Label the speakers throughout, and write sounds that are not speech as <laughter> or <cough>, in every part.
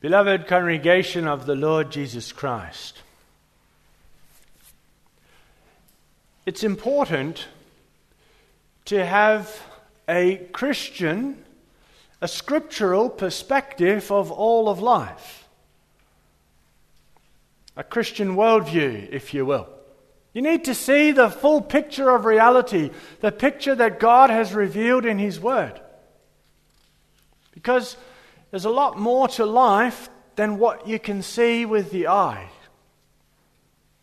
Speaker 1: Beloved congregation of the Lord Jesus Christ, it's important to have a Christian, a scriptural perspective of all of life. A Christian worldview, if you will. You need to see the full picture of reality, the picture that God has revealed in His Word. Because there's a lot more to life than what you can see with the eye.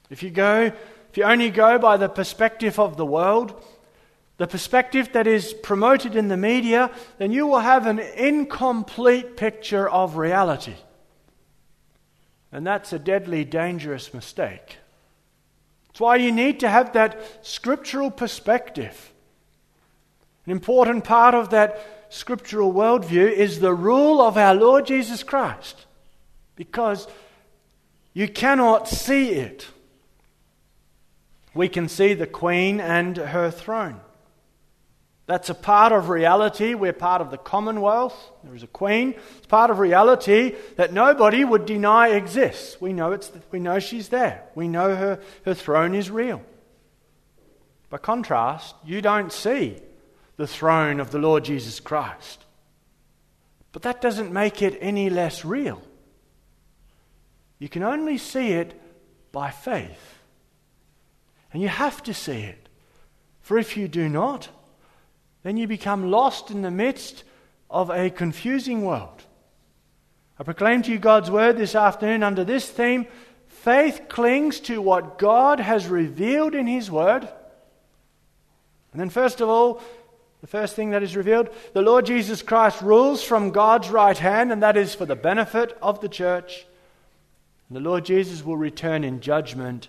Speaker 1: If you go, if you only go by the perspective of the world, the perspective that is promoted in the media, then you will have an incomplete picture of reality. And that's a deadly dangerous mistake. That's why you need to have that scriptural perspective. An important part of that scriptural worldview is the rule of our Lord Jesus Christ because you cannot see it. We can see the Queen and her throne. That's a part of reality. We're part of the Commonwealth. There is a Queen. It's part of reality that nobody would deny exists. We know, it's, we know she's there. We know her, her throne is real. By contrast, you don't see the throne of the Lord Jesus Christ. But that doesn't make it any less real. You can only see it by faith. And you have to see it. For if you do not, then you become lost in the midst of a confusing world. I proclaim to you God's word this afternoon under this theme faith clings to what God has revealed in His word. And then, first of all, the first thing that is revealed the Lord Jesus Christ rules from God's right hand, and that is for the benefit of the church. And the Lord Jesus will return in judgment,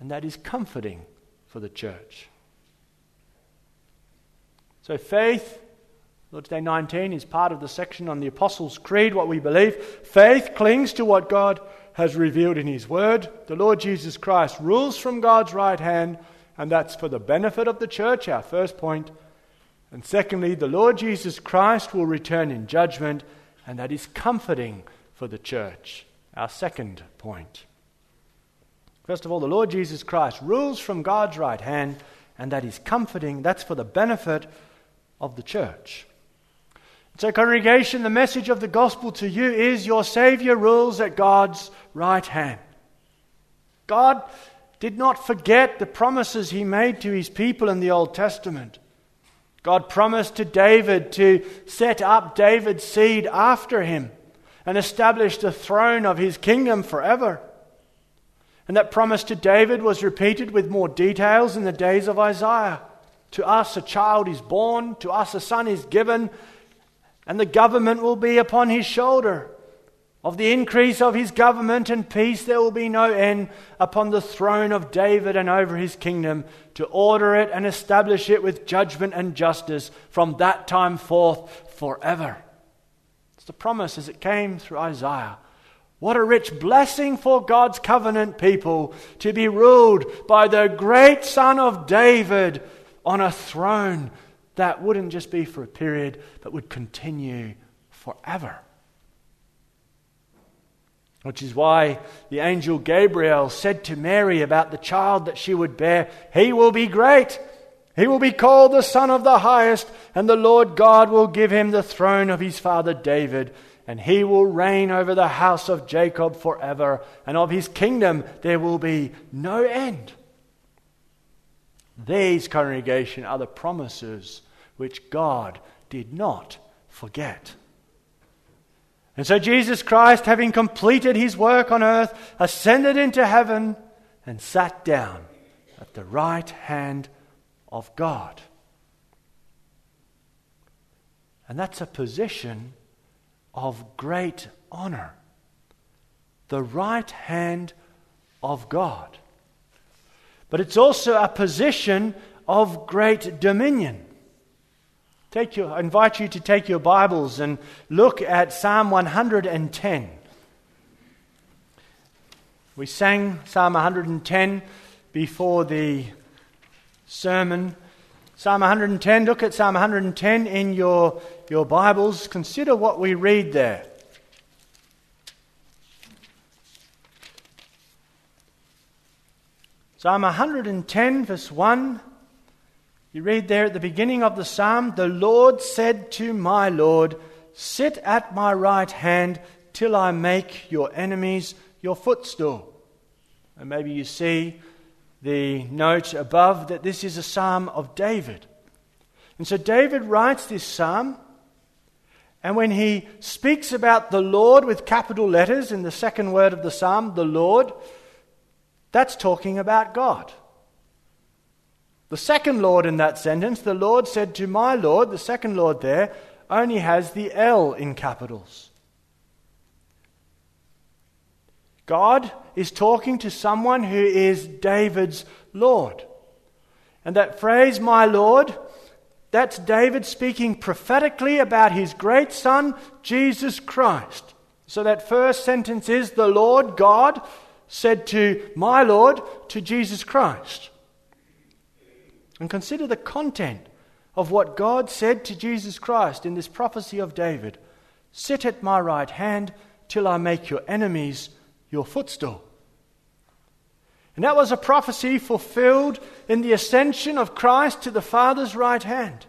Speaker 1: and that is comforting for the church. So, faith, Lord's Day 19, is part of the section on the Apostles' Creed, what we believe. Faith clings to what God has revealed in His Word. The Lord Jesus Christ rules from God's right hand, and that's for the benefit of the church, our first point. And secondly, the Lord Jesus Christ will return in judgment, and that is comforting for the church. Our second point. First of all, the Lord Jesus Christ rules from God's right hand, and that is comforting. That's for the benefit of the church. So, congregation, the message of the gospel to you is your Savior rules at God's right hand. God did not forget the promises He made to His people in the Old Testament. God promised to David to set up David's seed after him and establish the throne of his kingdom forever. And that promise to David was repeated with more details in the days of Isaiah. To us a child is born, to us a son is given, and the government will be upon his shoulder. Of the increase of his government and peace, there will be no end upon the throne of David and over his kingdom, to order it and establish it with judgment and justice from that time forth forever. It's the promise as it came through Isaiah. What a rich blessing for God's covenant people to be ruled by the great Son of David on a throne that wouldn't just be for a period, but would continue forever. Which is why the angel Gabriel said to Mary about the child that she would bear, He will be great. He will be called the Son of the Highest, and the Lord God will give him the throne of his father David, and he will reign over the house of Jacob forever, and of his kingdom there will be no end. These, congregation, are the promises which God did not forget. And so Jesus Christ, having completed his work on earth, ascended into heaven and sat down at the right hand of God. And that's a position of great honor. The right hand of God. But it's also a position of great dominion. Take your, I invite you to take your Bibles and look at Psalm 110. We sang Psalm 110 before the sermon. Psalm 110, look at Psalm 110 in your, your Bibles. Consider what we read there. Psalm 110, verse 1. You read there at the beginning of the psalm, The Lord said to my Lord, Sit at my right hand till I make your enemies your footstool. And maybe you see the note above that this is a psalm of David. And so David writes this psalm, and when he speaks about the Lord with capital letters in the second word of the psalm, the Lord, that's talking about God. The second Lord in that sentence, the Lord said to my Lord, the second Lord there, only has the L in capitals. God is talking to someone who is David's Lord. And that phrase, my Lord, that's David speaking prophetically about his great son, Jesus Christ. So that first sentence is, the Lord God said to my Lord, to Jesus Christ. And consider the content of what God said to Jesus Christ in this prophecy of David Sit at my right hand till I make your enemies your footstool. And that was a prophecy fulfilled in the ascension of Christ to the Father's right hand.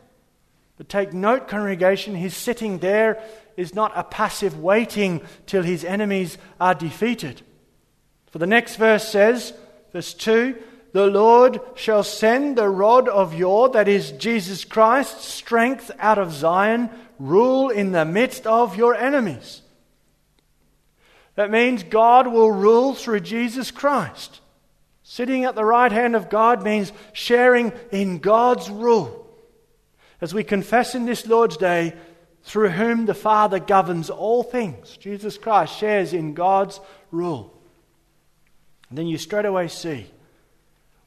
Speaker 1: But take note, congregation, his sitting there is not a passive waiting till his enemies are defeated. For the next verse says, verse 2 The Lord shall send the rod of your, that is Jesus Christ, strength out of Zion, rule in the midst of your enemies. That means God will rule through Jesus Christ. Sitting at the right hand of God means sharing in God's rule. As we confess in this Lord's Day, through whom the Father governs all things, Jesus Christ shares in God's rule. And then you straight away see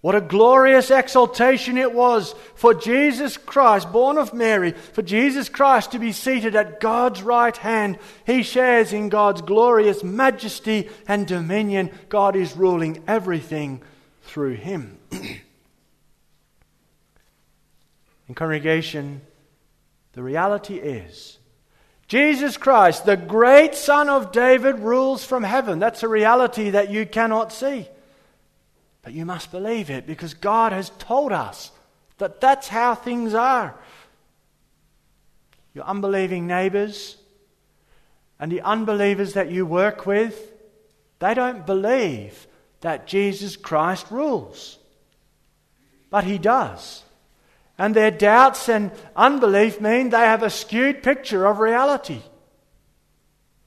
Speaker 1: what a glorious exaltation it was for Jesus Christ, born of Mary, for Jesus Christ to be seated at God's right hand. He shares in God's glorious majesty and dominion. God is ruling everything through him. <clears throat> in congregation, the reality is Jesus Christ, the great Son of David, rules from heaven. That's a reality that you cannot see. But you must believe it because God has told us that that's how things are. Your unbelieving neighbors and the unbelievers that you work with, they don't believe that Jesus Christ rules. But He does. And their doubts and unbelief mean they have a skewed picture of reality.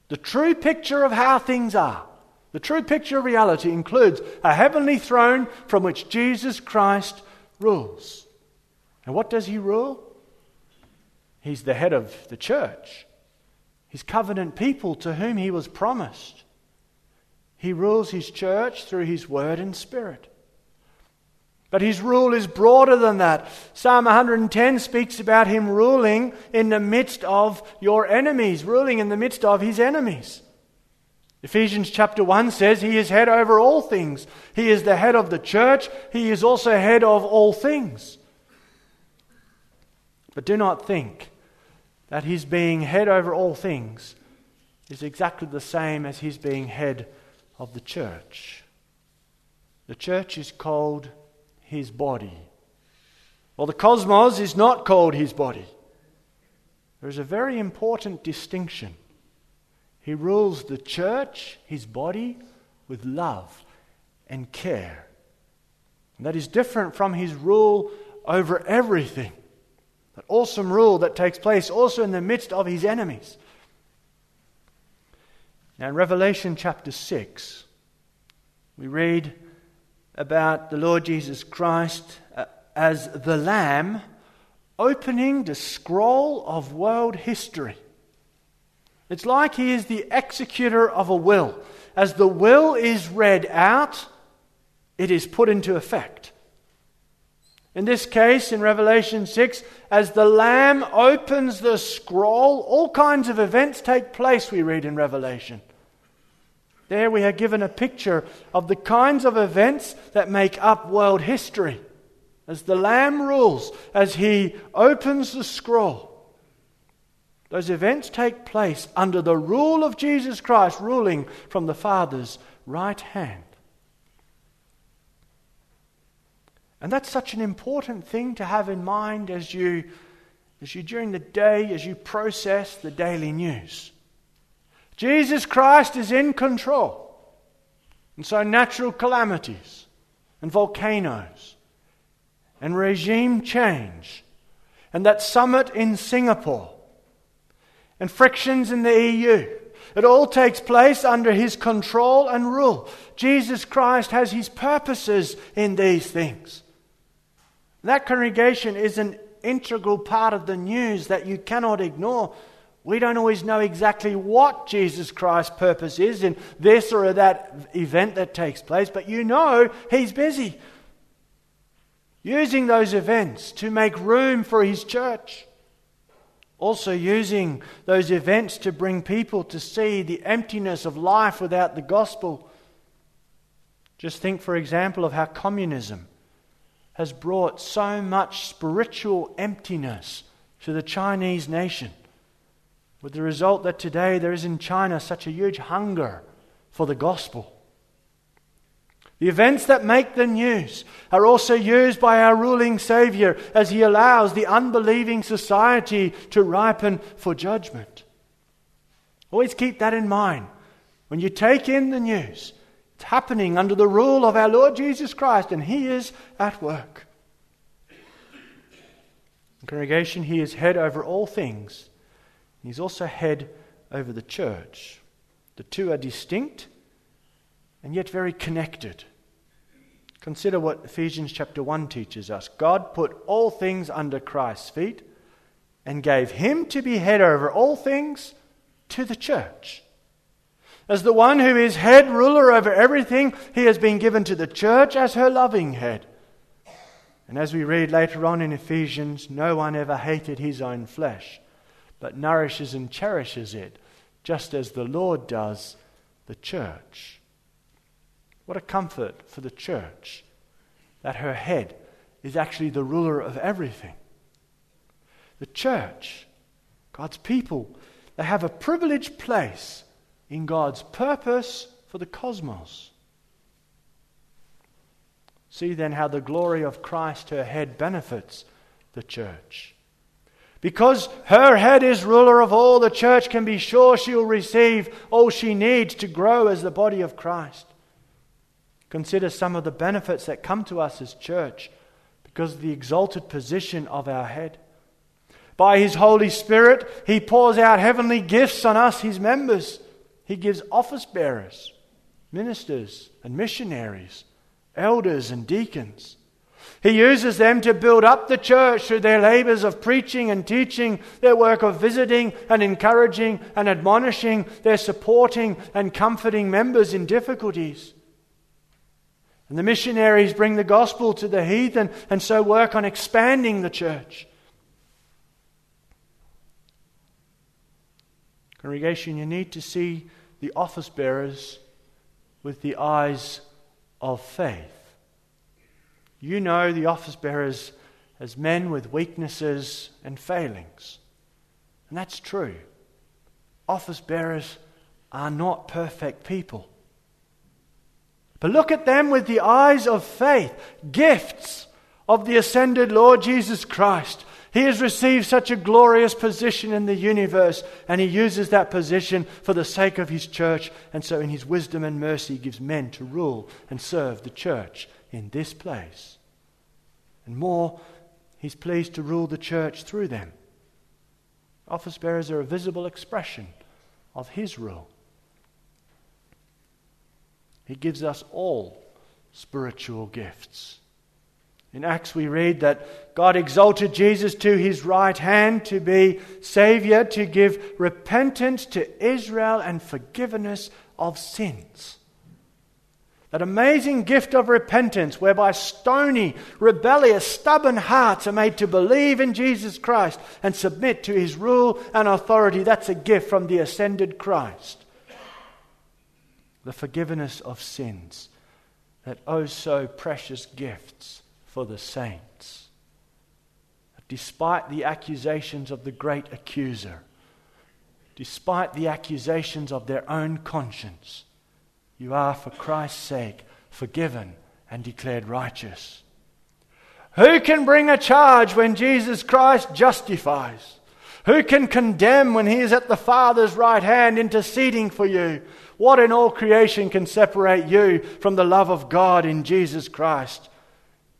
Speaker 1: The true picture of how things are, the true picture of reality includes a heavenly throne from which Jesus Christ rules. And what does he rule? He's the head of the church, his covenant people to whom he was promised. He rules his church through his word and spirit. But his rule is broader than that. Psalm 110 speaks about him ruling in the midst of your enemies, ruling in the midst of his enemies. Ephesians chapter 1 says he is head over all things. He is the head of the church. He is also head of all things. But do not think that his being head over all things is exactly the same as his being head of the church. The church is called his body. Well, the cosmos is not called his body. There is a very important distinction. He rules the church, his body, with love and care. And that is different from his rule over everything. That awesome rule that takes place also in the midst of his enemies. Now, in Revelation chapter 6, we read about the Lord Jesus Christ uh, as the Lamb opening the scroll of world history. It's like he is the executor of a will. As the will is read out, it is put into effect. In this case, in Revelation 6, as the Lamb opens the scroll, all kinds of events take place, we read in Revelation. There we are given a picture of the kinds of events that make up world history. As the Lamb rules, as he opens the scroll, those events take place under the rule of Jesus Christ, ruling from the Father's right hand. And that's such an important thing to have in mind as you, as you during the day, as you process the daily news. Jesus Christ is in control. And so natural calamities and volcanoes and regime change and that summit in Singapore and frictions in the EU. It all takes place under his control and rule. Jesus Christ has his purposes in these things. That congregation is an integral part of the news that you cannot ignore. We don't always know exactly what Jesus Christ's purpose is in this or that event that takes place, but you know he's busy using those events to make room for his church. Also, using those events to bring people to see the emptiness of life without the gospel. Just think, for example, of how communism has brought so much spiritual emptiness to the Chinese nation, with the result that today there is in China such a huge hunger for the gospel. The events that make the news are also used by our ruling Savior as he allows the unbelieving society to ripen for judgment. Always keep that in mind. When you take in the news, it's happening under the rule of our Lord Jesus Christ, and He is at work. In congregation, He is head over all things. He's also head over the church. The two are distinct and yet very connected. Consider what Ephesians chapter 1 teaches us. God put all things under Christ's feet and gave him to be head over all things to the church. As the one who is head ruler over everything, he has been given to the church as her loving head. And as we read later on in Ephesians, no one ever hated his own flesh, but nourishes and cherishes it, just as the Lord does the church. What a comfort for the church that her head is actually the ruler of everything. The church, God's people, they have a privileged place in God's purpose for the cosmos. See then how the glory of Christ, her head, benefits the church. Because her head is ruler of all, the church can be sure she will receive all she needs to grow as the body of Christ. Consider some of the benefits that come to us as church because of the exalted position of our head. By His Holy Spirit, He pours out heavenly gifts on us, His members. He gives office bearers, ministers, and missionaries, elders, and deacons. He uses them to build up the church through their labors of preaching and teaching, their work of visiting and encouraging and admonishing, their supporting and comforting members in difficulties. And the missionaries bring the gospel to the heathen and so work on expanding the church. Congregation, you need to see the office bearers with the eyes of faith. You know the office bearers as men with weaknesses and failings. And that's true. Office bearers are not perfect people. But look at them with the eyes of faith, gifts of the ascended Lord Jesus Christ. He has received such a glorious position in the universe, and he uses that position for the sake of his church. And so, in his wisdom and mercy, he gives men to rule and serve the church in this place. And more, he's pleased to rule the church through them. Office bearers are a visible expression of his rule. He gives us all spiritual gifts. In Acts, we read that God exalted Jesus to his right hand to be Savior, to give repentance to Israel and forgiveness of sins. That amazing gift of repentance, whereby stony, rebellious, stubborn hearts are made to believe in Jesus Christ and submit to his rule and authority, that's a gift from the ascended Christ the forgiveness of sins, that oh so precious gifts for the saints. Despite the accusations of the great accuser, despite the accusations of their own conscience, you are, for Christ's sake, forgiven and declared righteous. Who can bring a charge when Jesus Christ justifies? Who can condemn when he is at the Father's right hand interceding for you? What in all creation can separate you from the love of God in Jesus Christ?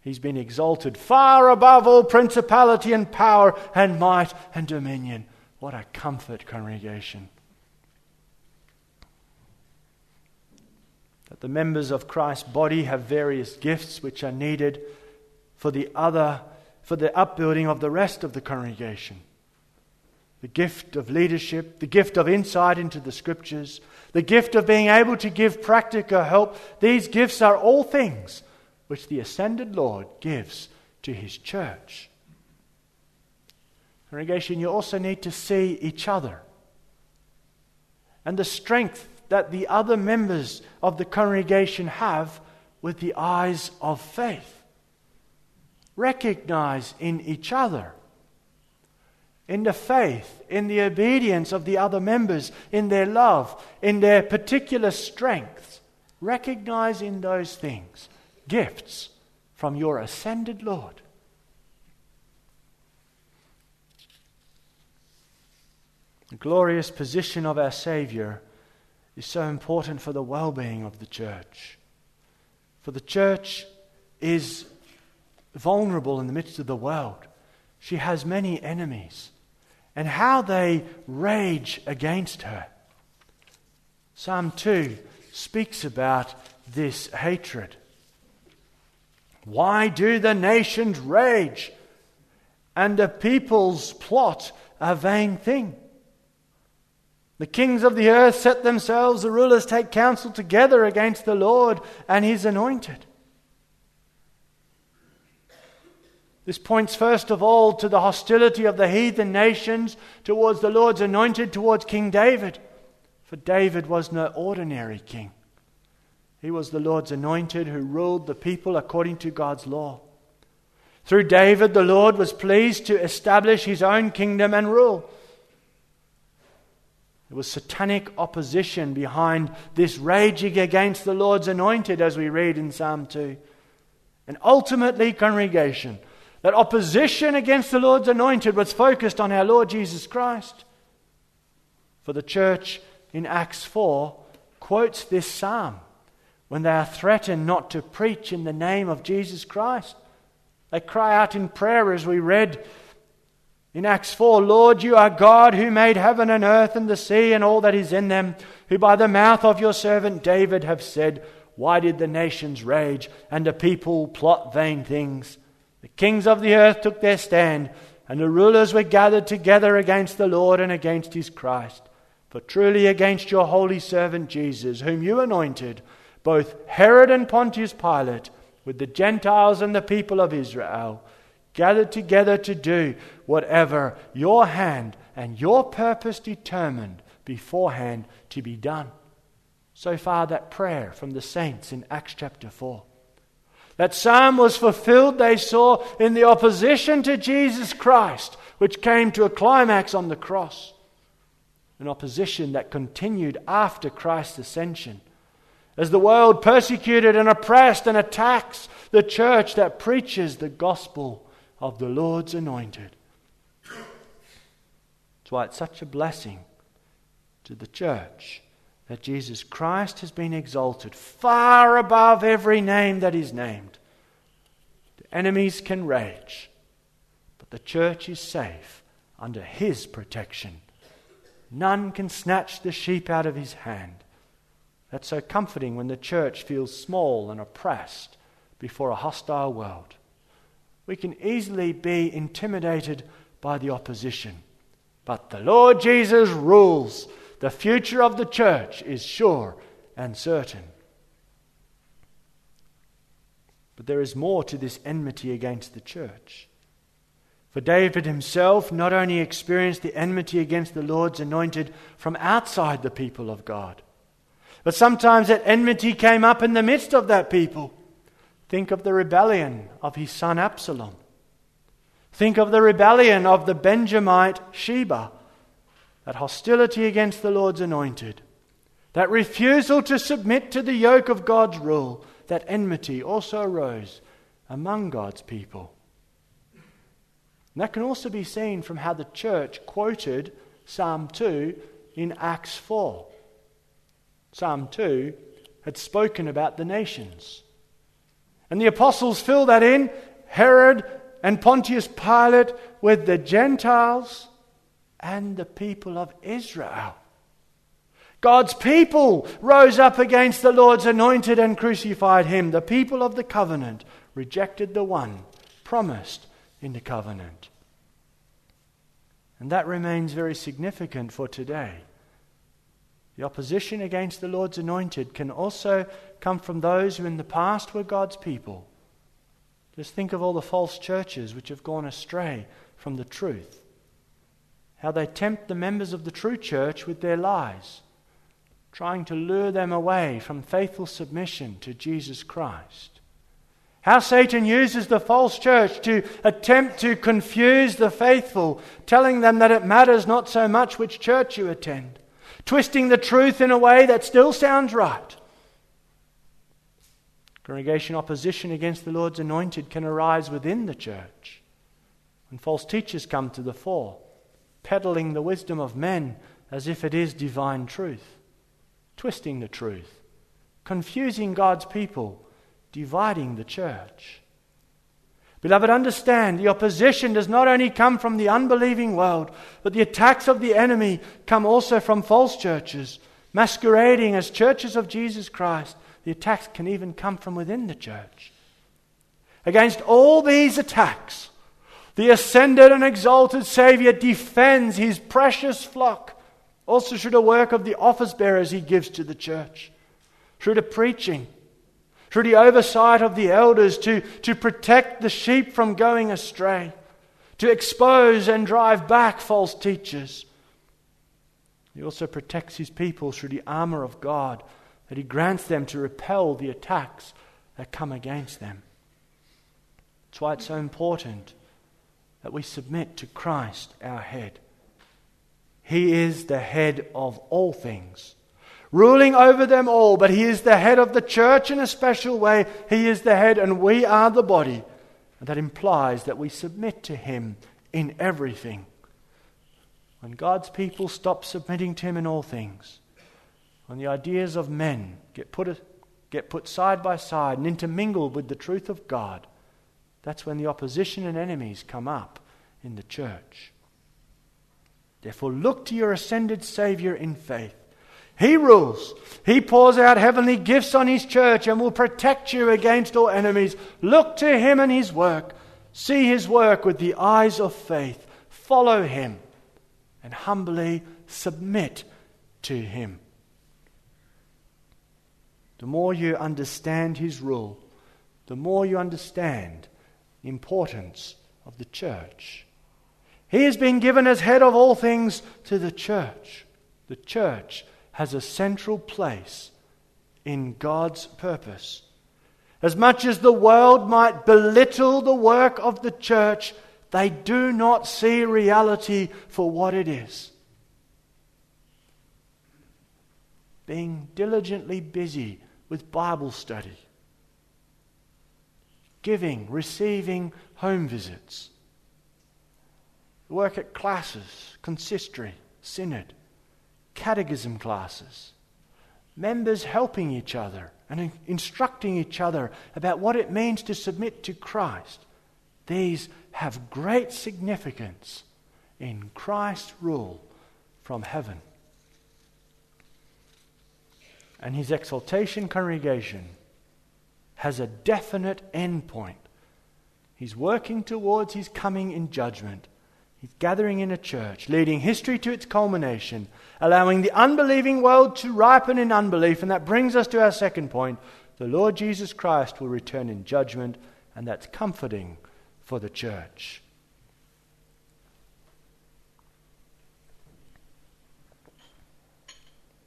Speaker 1: He's been exalted far above all principality and power and might and dominion. What a comfort, congregation. That the members of Christ's body have various gifts which are needed for the other for the upbuilding of the rest of the congregation. The gift of leadership, the gift of insight into the scriptures, the gift of being able to give practical help. These gifts are all things which the ascended Lord gives to his church. Congregation, you also need to see each other and the strength that the other members of the congregation have with the eyes of faith. Recognize in each other, in the faith, in the obedience of the other members, in their love, in their particular strengths. Recognize in those things gifts from your ascended Lord. The glorious position of our Savior is so important for the well being of the church. For the church is vulnerable in the midst of the world. She has many enemies, and how they rage against her. Psalm 2 speaks about this hatred. Why do the nations rage and the peoples plot a vain thing? The kings of the earth set themselves, the rulers take counsel together against the Lord and his anointed. This points first of all to the hostility of the heathen nations towards the Lord's anointed, towards King David. For David was no ordinary king. He was the Lord's anointed who ruled the people according to God's law. Through David, the Lord was pleased to establish his own kingdom and rule. There was satanic opposition behind this raging against the Lord's anointed, as we read in Psalm 2. And ultimately, congregation, that opposition against the Lord's anointed was focused on our Lord Jesus Christ. For the church in Acts 4 quotes this psalm when they are threatened not to preach in the name of Jesus Christ. They cry out in prayer as we read in Acts 4 Lord, you are God who made heaven and earth and the sea and all that is in them, who by the mouth of your servant David have said, Why did the nations rage and the people plot vain things? The kings of the earth took their stand, and the rulers were gathered together against the Lord and against his Christ. For truly against your holy servant Jesus, whom you anointed, both Herod and Pontius Pilate, with the Gentiles and the people of Israel, gathered together to do whatever your hand and your purpose determined beforehand to be done. So far, that prayer from the saints in Acts chapter 4. That psalm was fulfilled, they saw, in the opposition to Jesus Christ, which came to a climax on the cross. An opposition that continued after Christ's ascension as the world persecuted and oppressed and attacks the church that preaches the gospel of the Lord's anointed. That's why it's such a blessing to the church that Jesus Christ has been exalted far above every name that is named. The enemies can rage, but the church is safe under his protection. None can snatch the sheep out of his hand. That's so comforting when the church feels small and oppressed before a hostile world. We can easily be intimidated by the opposition. But the Lord Jesus rules. The future of the church is sure and certain. But there is more to this enmity against the church. For David himself not only experienced the enmity against the Lord's anointed from outside the people of God, but sometimes that enmity came up in the midst of that people. Think of the rebellion of his son Absalom. Think of the rebellion of the Benjamite Sheba. That hostility against the Lord's anointed. That refusal to submit to the yoke of God's rule. That enmity also arose among God's people. And that can also be seen from how the church quoted Psalm 2 in Acts 4. Psalm 2 had spoken about the nations. And the apostles fill that in Herod and Pontius Pilate with the Gentiles and the people of Israel. God's people rose up against the Lord's anointed and crucified him. The people of the covenant rejected the one promised in the covenant. And that remains very significant for today. The opposition against the Lord's anointed can also come from those who in the past were God's people. Just think of all the false churches which have gone astray from the truth. How they tempt the members of the true church with their lies, trying to lure them away from faithful submission to Jesus Christ. How Satan uses the false church to attempt to confuse the faithful, telling them that it matters not so much which church you attend, twisting the truth in a way that still sounds right. Congregation opposition against the Lord's anointed can arise within the church. When false teachers come to the fore, peddling the wisdom of men as if it is divine truth, twisting the truth, confusing God's people dividing the church. Beloved, understand the opposition does not only come from the unbelieving world, but the attacks of the enemy come also from false churches, masquerading as churches of Jesus Christ. The attacks can even come from within the church. Against all these attacks, the ascended and exalted Savior defends his precious flock, also through the work of the office bearers he gives to the church, through the preaching through the oversight of the elders to, to protect the sheep from going astray, to expose and drive back false teachers. He also protects his people through the armor of God that he grants them to repel the attacks that come against them. That's why it's so important that we submit to Christ, our head. He is the head of all things ruling over them all, but he is the head of the church in a special way. He is the head, and we are the body. And that implies that we submit to him in everything. When God's people stop submitting to him in all things, when the ideas of men get put, get put side by side and intermingled with the truth of God, that's when the opposition and enemies come up in the church. Therefore, look to your ascended Savior in faith he rules. He pours out heavenly gifts on His church and will protect you against all enemies. Look to Him and His work. See His work with the eyes of faith. Follow Him and humbly submit to Him. The more you understand His rule, the more you understand importance of the church. He has been given as head of all things to the church. The church has a central place in God's purpose. As much as the world might belittle the work of the church, they do not see reality for what it is. Being diligently busy with Bible study, giving, receiving home visits, work at classes, consistory, synod, catechism classes, members helping each other and instructing each other about what it means to submit to Christ. These have great significance in Christ's rule from heaven. And his exaltation congregation has a definite endpoint. He's working towards his coming in judgment. He's gathering in a church, leading history to its culmination, allowing the unbelieving world to ripen in unbelief. And that brings us to our second point. The Lord Jesus Christ will return in judgment, and that's comforting for the church.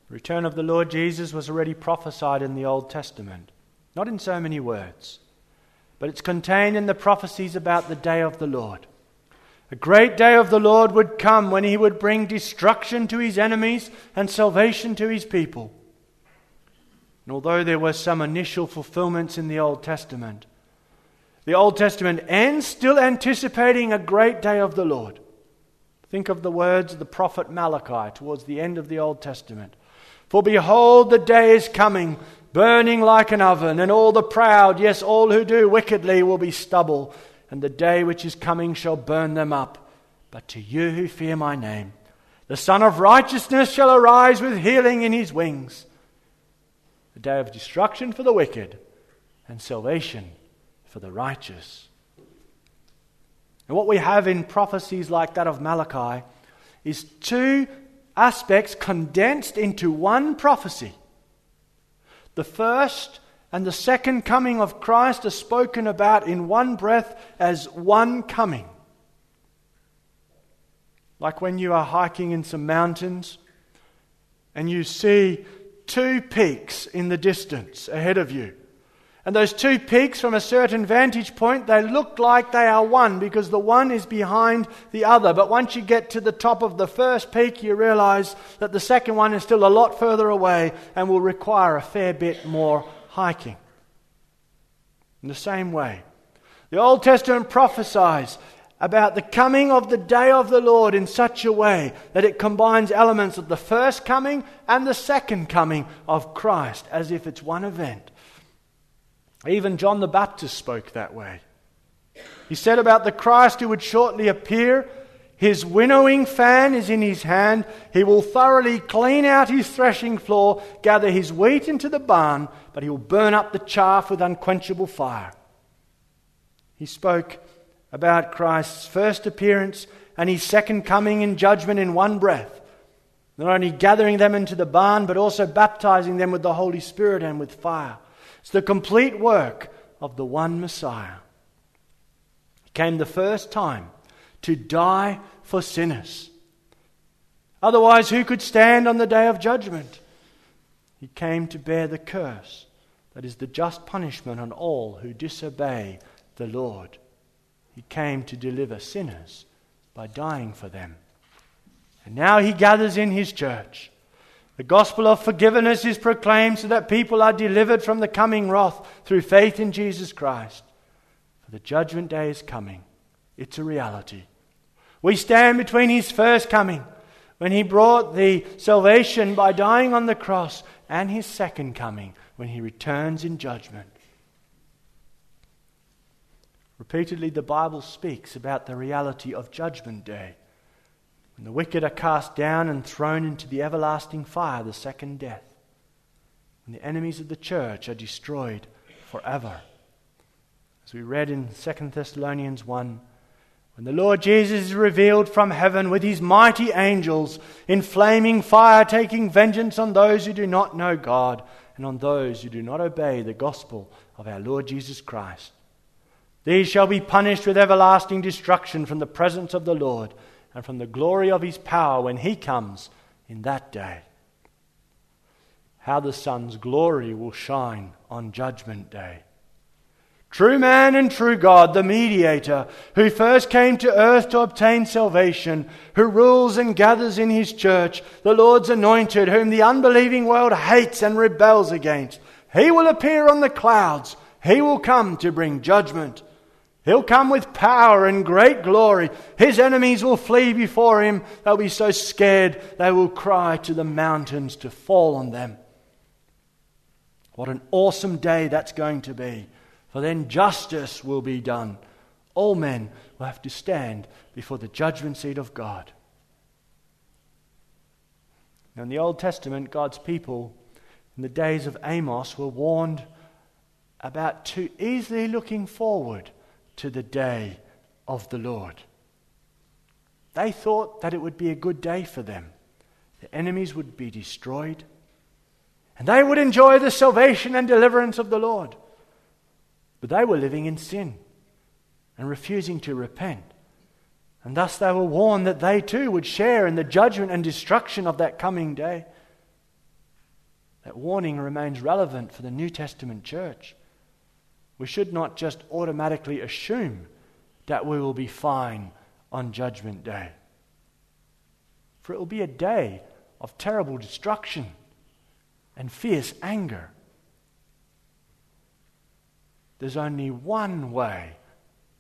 Speaker 1: The return of the Lord Jesus was already prophesied in the Old Testament, not in so many words, but it's contained in the prophecies about the day of the Lord. A great day of the Lord would come when he would bring destruction to his enemies and salvation to his people. And although there were some initial fulfillments in the Old Testament, The Old Testament ends still anticipating a great day of the Lord. Think of the words of the prophet Malachi towards the end of the Old Testament. For behold, the day is coming, burning like an oven, and all the proud, yes, all who do wickedly, will be stubble, and the day which is coming shall burn them up. But to you who fear my name, the Sun of Righteousness shall arise with healing in his wings. The day of destruction for the wicked, and salvation for the righteous. And what we have in prophecies like that of Malachi is two aspects condensed into one prophecy. The first and the second coming of Christ are spoken about in one breath as one coming. Like when you are hiking in some mountains and you see two peaks in the distance ahead of you. And those two peaks, from a certain vantage point, they look like they are one because the one is behind the other. But once you get to the top of the first peak, you realize that the second one is still a lot further away and will require a fair bit more hiking. In the same way, the Old Testament prophesies about the coming of the day of the Lord in such a way that it combines elements of the first coming and the second coming of Christ as if it's one event. Even John the Baptist spoke that way. He said about the Christ who would shortly appear, His winnowing fan is in his hand. He will thoroughly clean out his threshing floor, gather his wheat into the barn, but he will burn up the chaff with unquenchable fire. He spoke about Christ's first appearance and his second coming in judgment in one breath. Not only gathering them into the barn, but also baptizing them with the Holy Spirit and with fire. It's the complete work of the one Messiah. He came the first time to die for sinners. Otherwise, who could stand on the day of judgment? He came to bear the curse that is the just punishment on all who disobey the Lord. He came to deliver sinners by dying for them. And now he gathers in his church the gospel of forgiveness is proclaimed so that people are delivered from the coming wrath through faith in Jesus Christ. For the judgment day is coming. It's a reality. We stand between his first coming, when he brought the salvation by dying on the cross, and his second coming, when he returns in judgment. Repeatedly, the Bible speaks about the reality of Judgment Day. When the wicked are cast down and thrown into the everlasting fire, the second death. When the enemies of the church are destroyed forever. As we read in 2 Thessalonians 1, when the Lord Jesus is revealed from heaven with his mighty angels in flaming fire, taking vengeance on those who do not know God and on those who do not obey the gospel of our Lord Jesus Christ. These shall be punished with everlasting destruction from the presence of the Lord and from the glory of his power when he comes in that day. How the sun's glory will shine on Judgment Day. True man and true God, the mediator, who first came to earth to obtain salvation, who rules and gathers in his church, the Lord's anointed, whom the unbelieving world hates and rebels against. He will appear on the clouds. He will come to bring judgment. He'll come with power and great glory. His enemies will flee before him. They'll be so scared they will cry to the mountains to fall on them. What an awesome day that's going to be. For then justice will be done. All men will have to stand before the judgment seat of God. Now, in the Old Testament, God's people in the days of Amos were warned about too easily looking forward to the day of the Lord. They thought that it would be a good day for them. The enemies would be destroyed, and they would enjoy the salvation and deliverance of the Lord. But they were living in sin and refusing to repent. And thus they were warned that they too would share in the judgment and destruction of that coming day. That warning remains relevant for the New Testament church. We should not just automatically assume that we will be fine on Judgment Day. For it will be a day of terrible destruction and fierce anger. there's only one way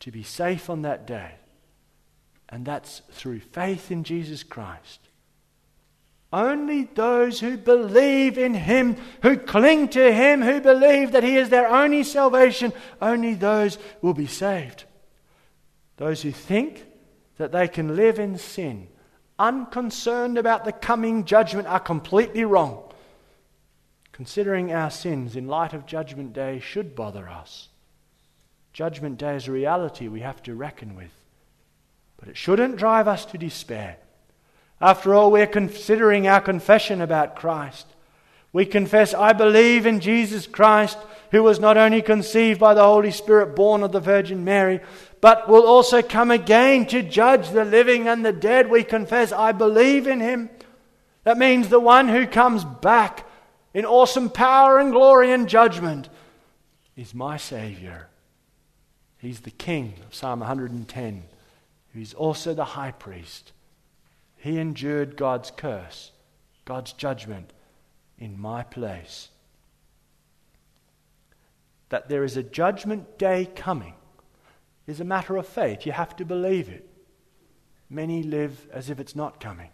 Speaker 1: to be safe on that day, and that's through faith in Jesus Christ. Only those who believe in Him, who cling to Him, who believe that He is their only salvation, only those will be saved. Those who think that they can live in sin, unconcerned about the coming judgment, are completely wrong. Considering our sins in light of Judgment Day should bother us. Judgment Day is a reality we have to reckon with. But it shouldn't drive us to despair. After all, we're considering our confession about Christ. We confess, I believe in Jesus Christ, who was not only conceived by the Holy Spirit, born of the Virgin Mary, but will also come again to judge the living and the dead. We confess, I believe in him. That means the one who comes back in awesome power and glory and judgment is my Savior. He's the King of Psalm 110, who's also the high priest. He endured God's curse, God's judgment in my place. That there is a judgment day coming is a matter of faith. You have to believe it. Many live as if it's not coming.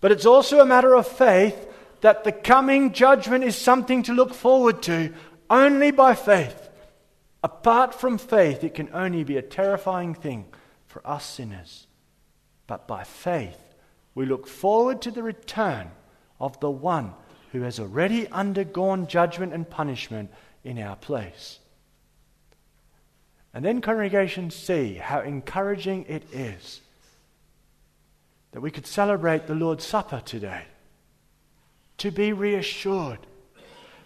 Speaker 1: But it's also a matter of faith that the coming judgment is something to look forward to only by faith. Apart from faith, it can only be a terrifying thing for us sinners. But by faith, we look forward to the return of the one who has already undergone judgment and punishment in our place. And then, congregation, see how encouraging it is that we could celebrate the Lord's Supper today. To be reassured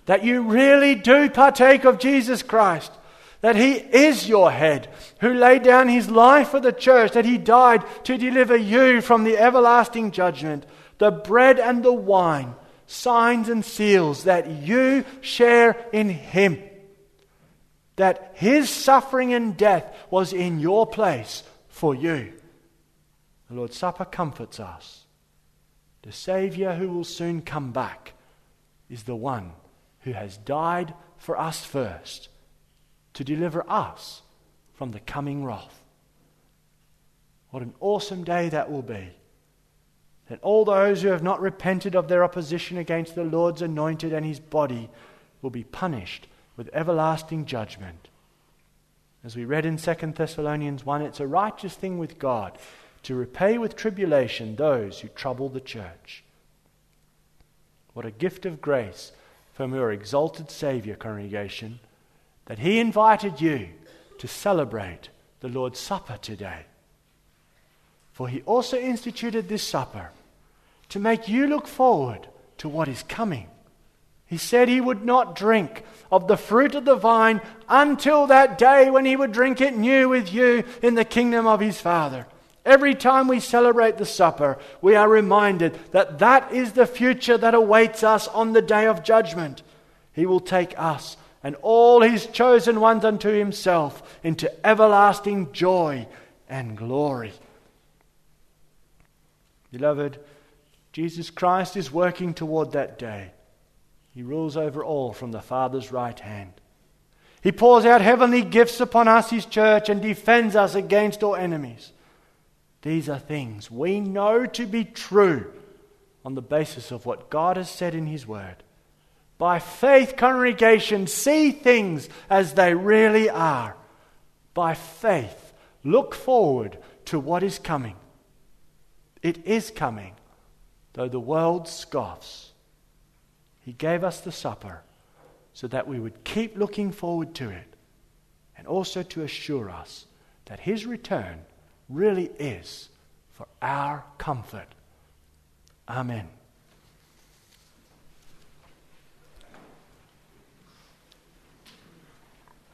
Speaker 1: that you really do partake of Jesus Christ that He is your head, who laid down His life for the church, that He died to deliver you from the everlasting judgment, the bread and the wine, signs and seals, that you share in Him. That His suffering and death was in your place for you. The Lord's Supper comforts us. The Saviour who will soon come back is the one who has died for us first to deliver us from the coming wrath. What an awesome day that will be. That all those who have not repented of their opposition against the Lord's anointed and his body will be punished with everlasting judgment. As we read in 2 Thessalonians 1, it's a righteous thing with God to repay with tribulation those who trouble the church. What a gift of grace from your exalted Saviour, congregation, that He invited you to celebrate the Lord's Supper today. For He also instituted this supper to make you look forward to what is coming. He said he would not drink of the fruit of the vine until that day when he would drink it new with you in the kingdom of his Father. Every time we celebrate the supper, we are reminded that that is the future that awaits us on the day of judgment. He will take us and all his chosen ones unto himself into everlasting joy and glory. Beloved, Jesus Christ is working toward that day. He rules over all from the Father's right hand. He pours out heavenly gifts upon us, His church, and defends us against all enemies. These are things we know to be true on the basis of what God has said in His Word. By faith, congregation, see things as they really are. By faith, look forward to what is coming. It is coming, though the world scoffs. He gave us the supper so that we would keep looking forward to it and also to assure us that His return really is for our comfort. Amen.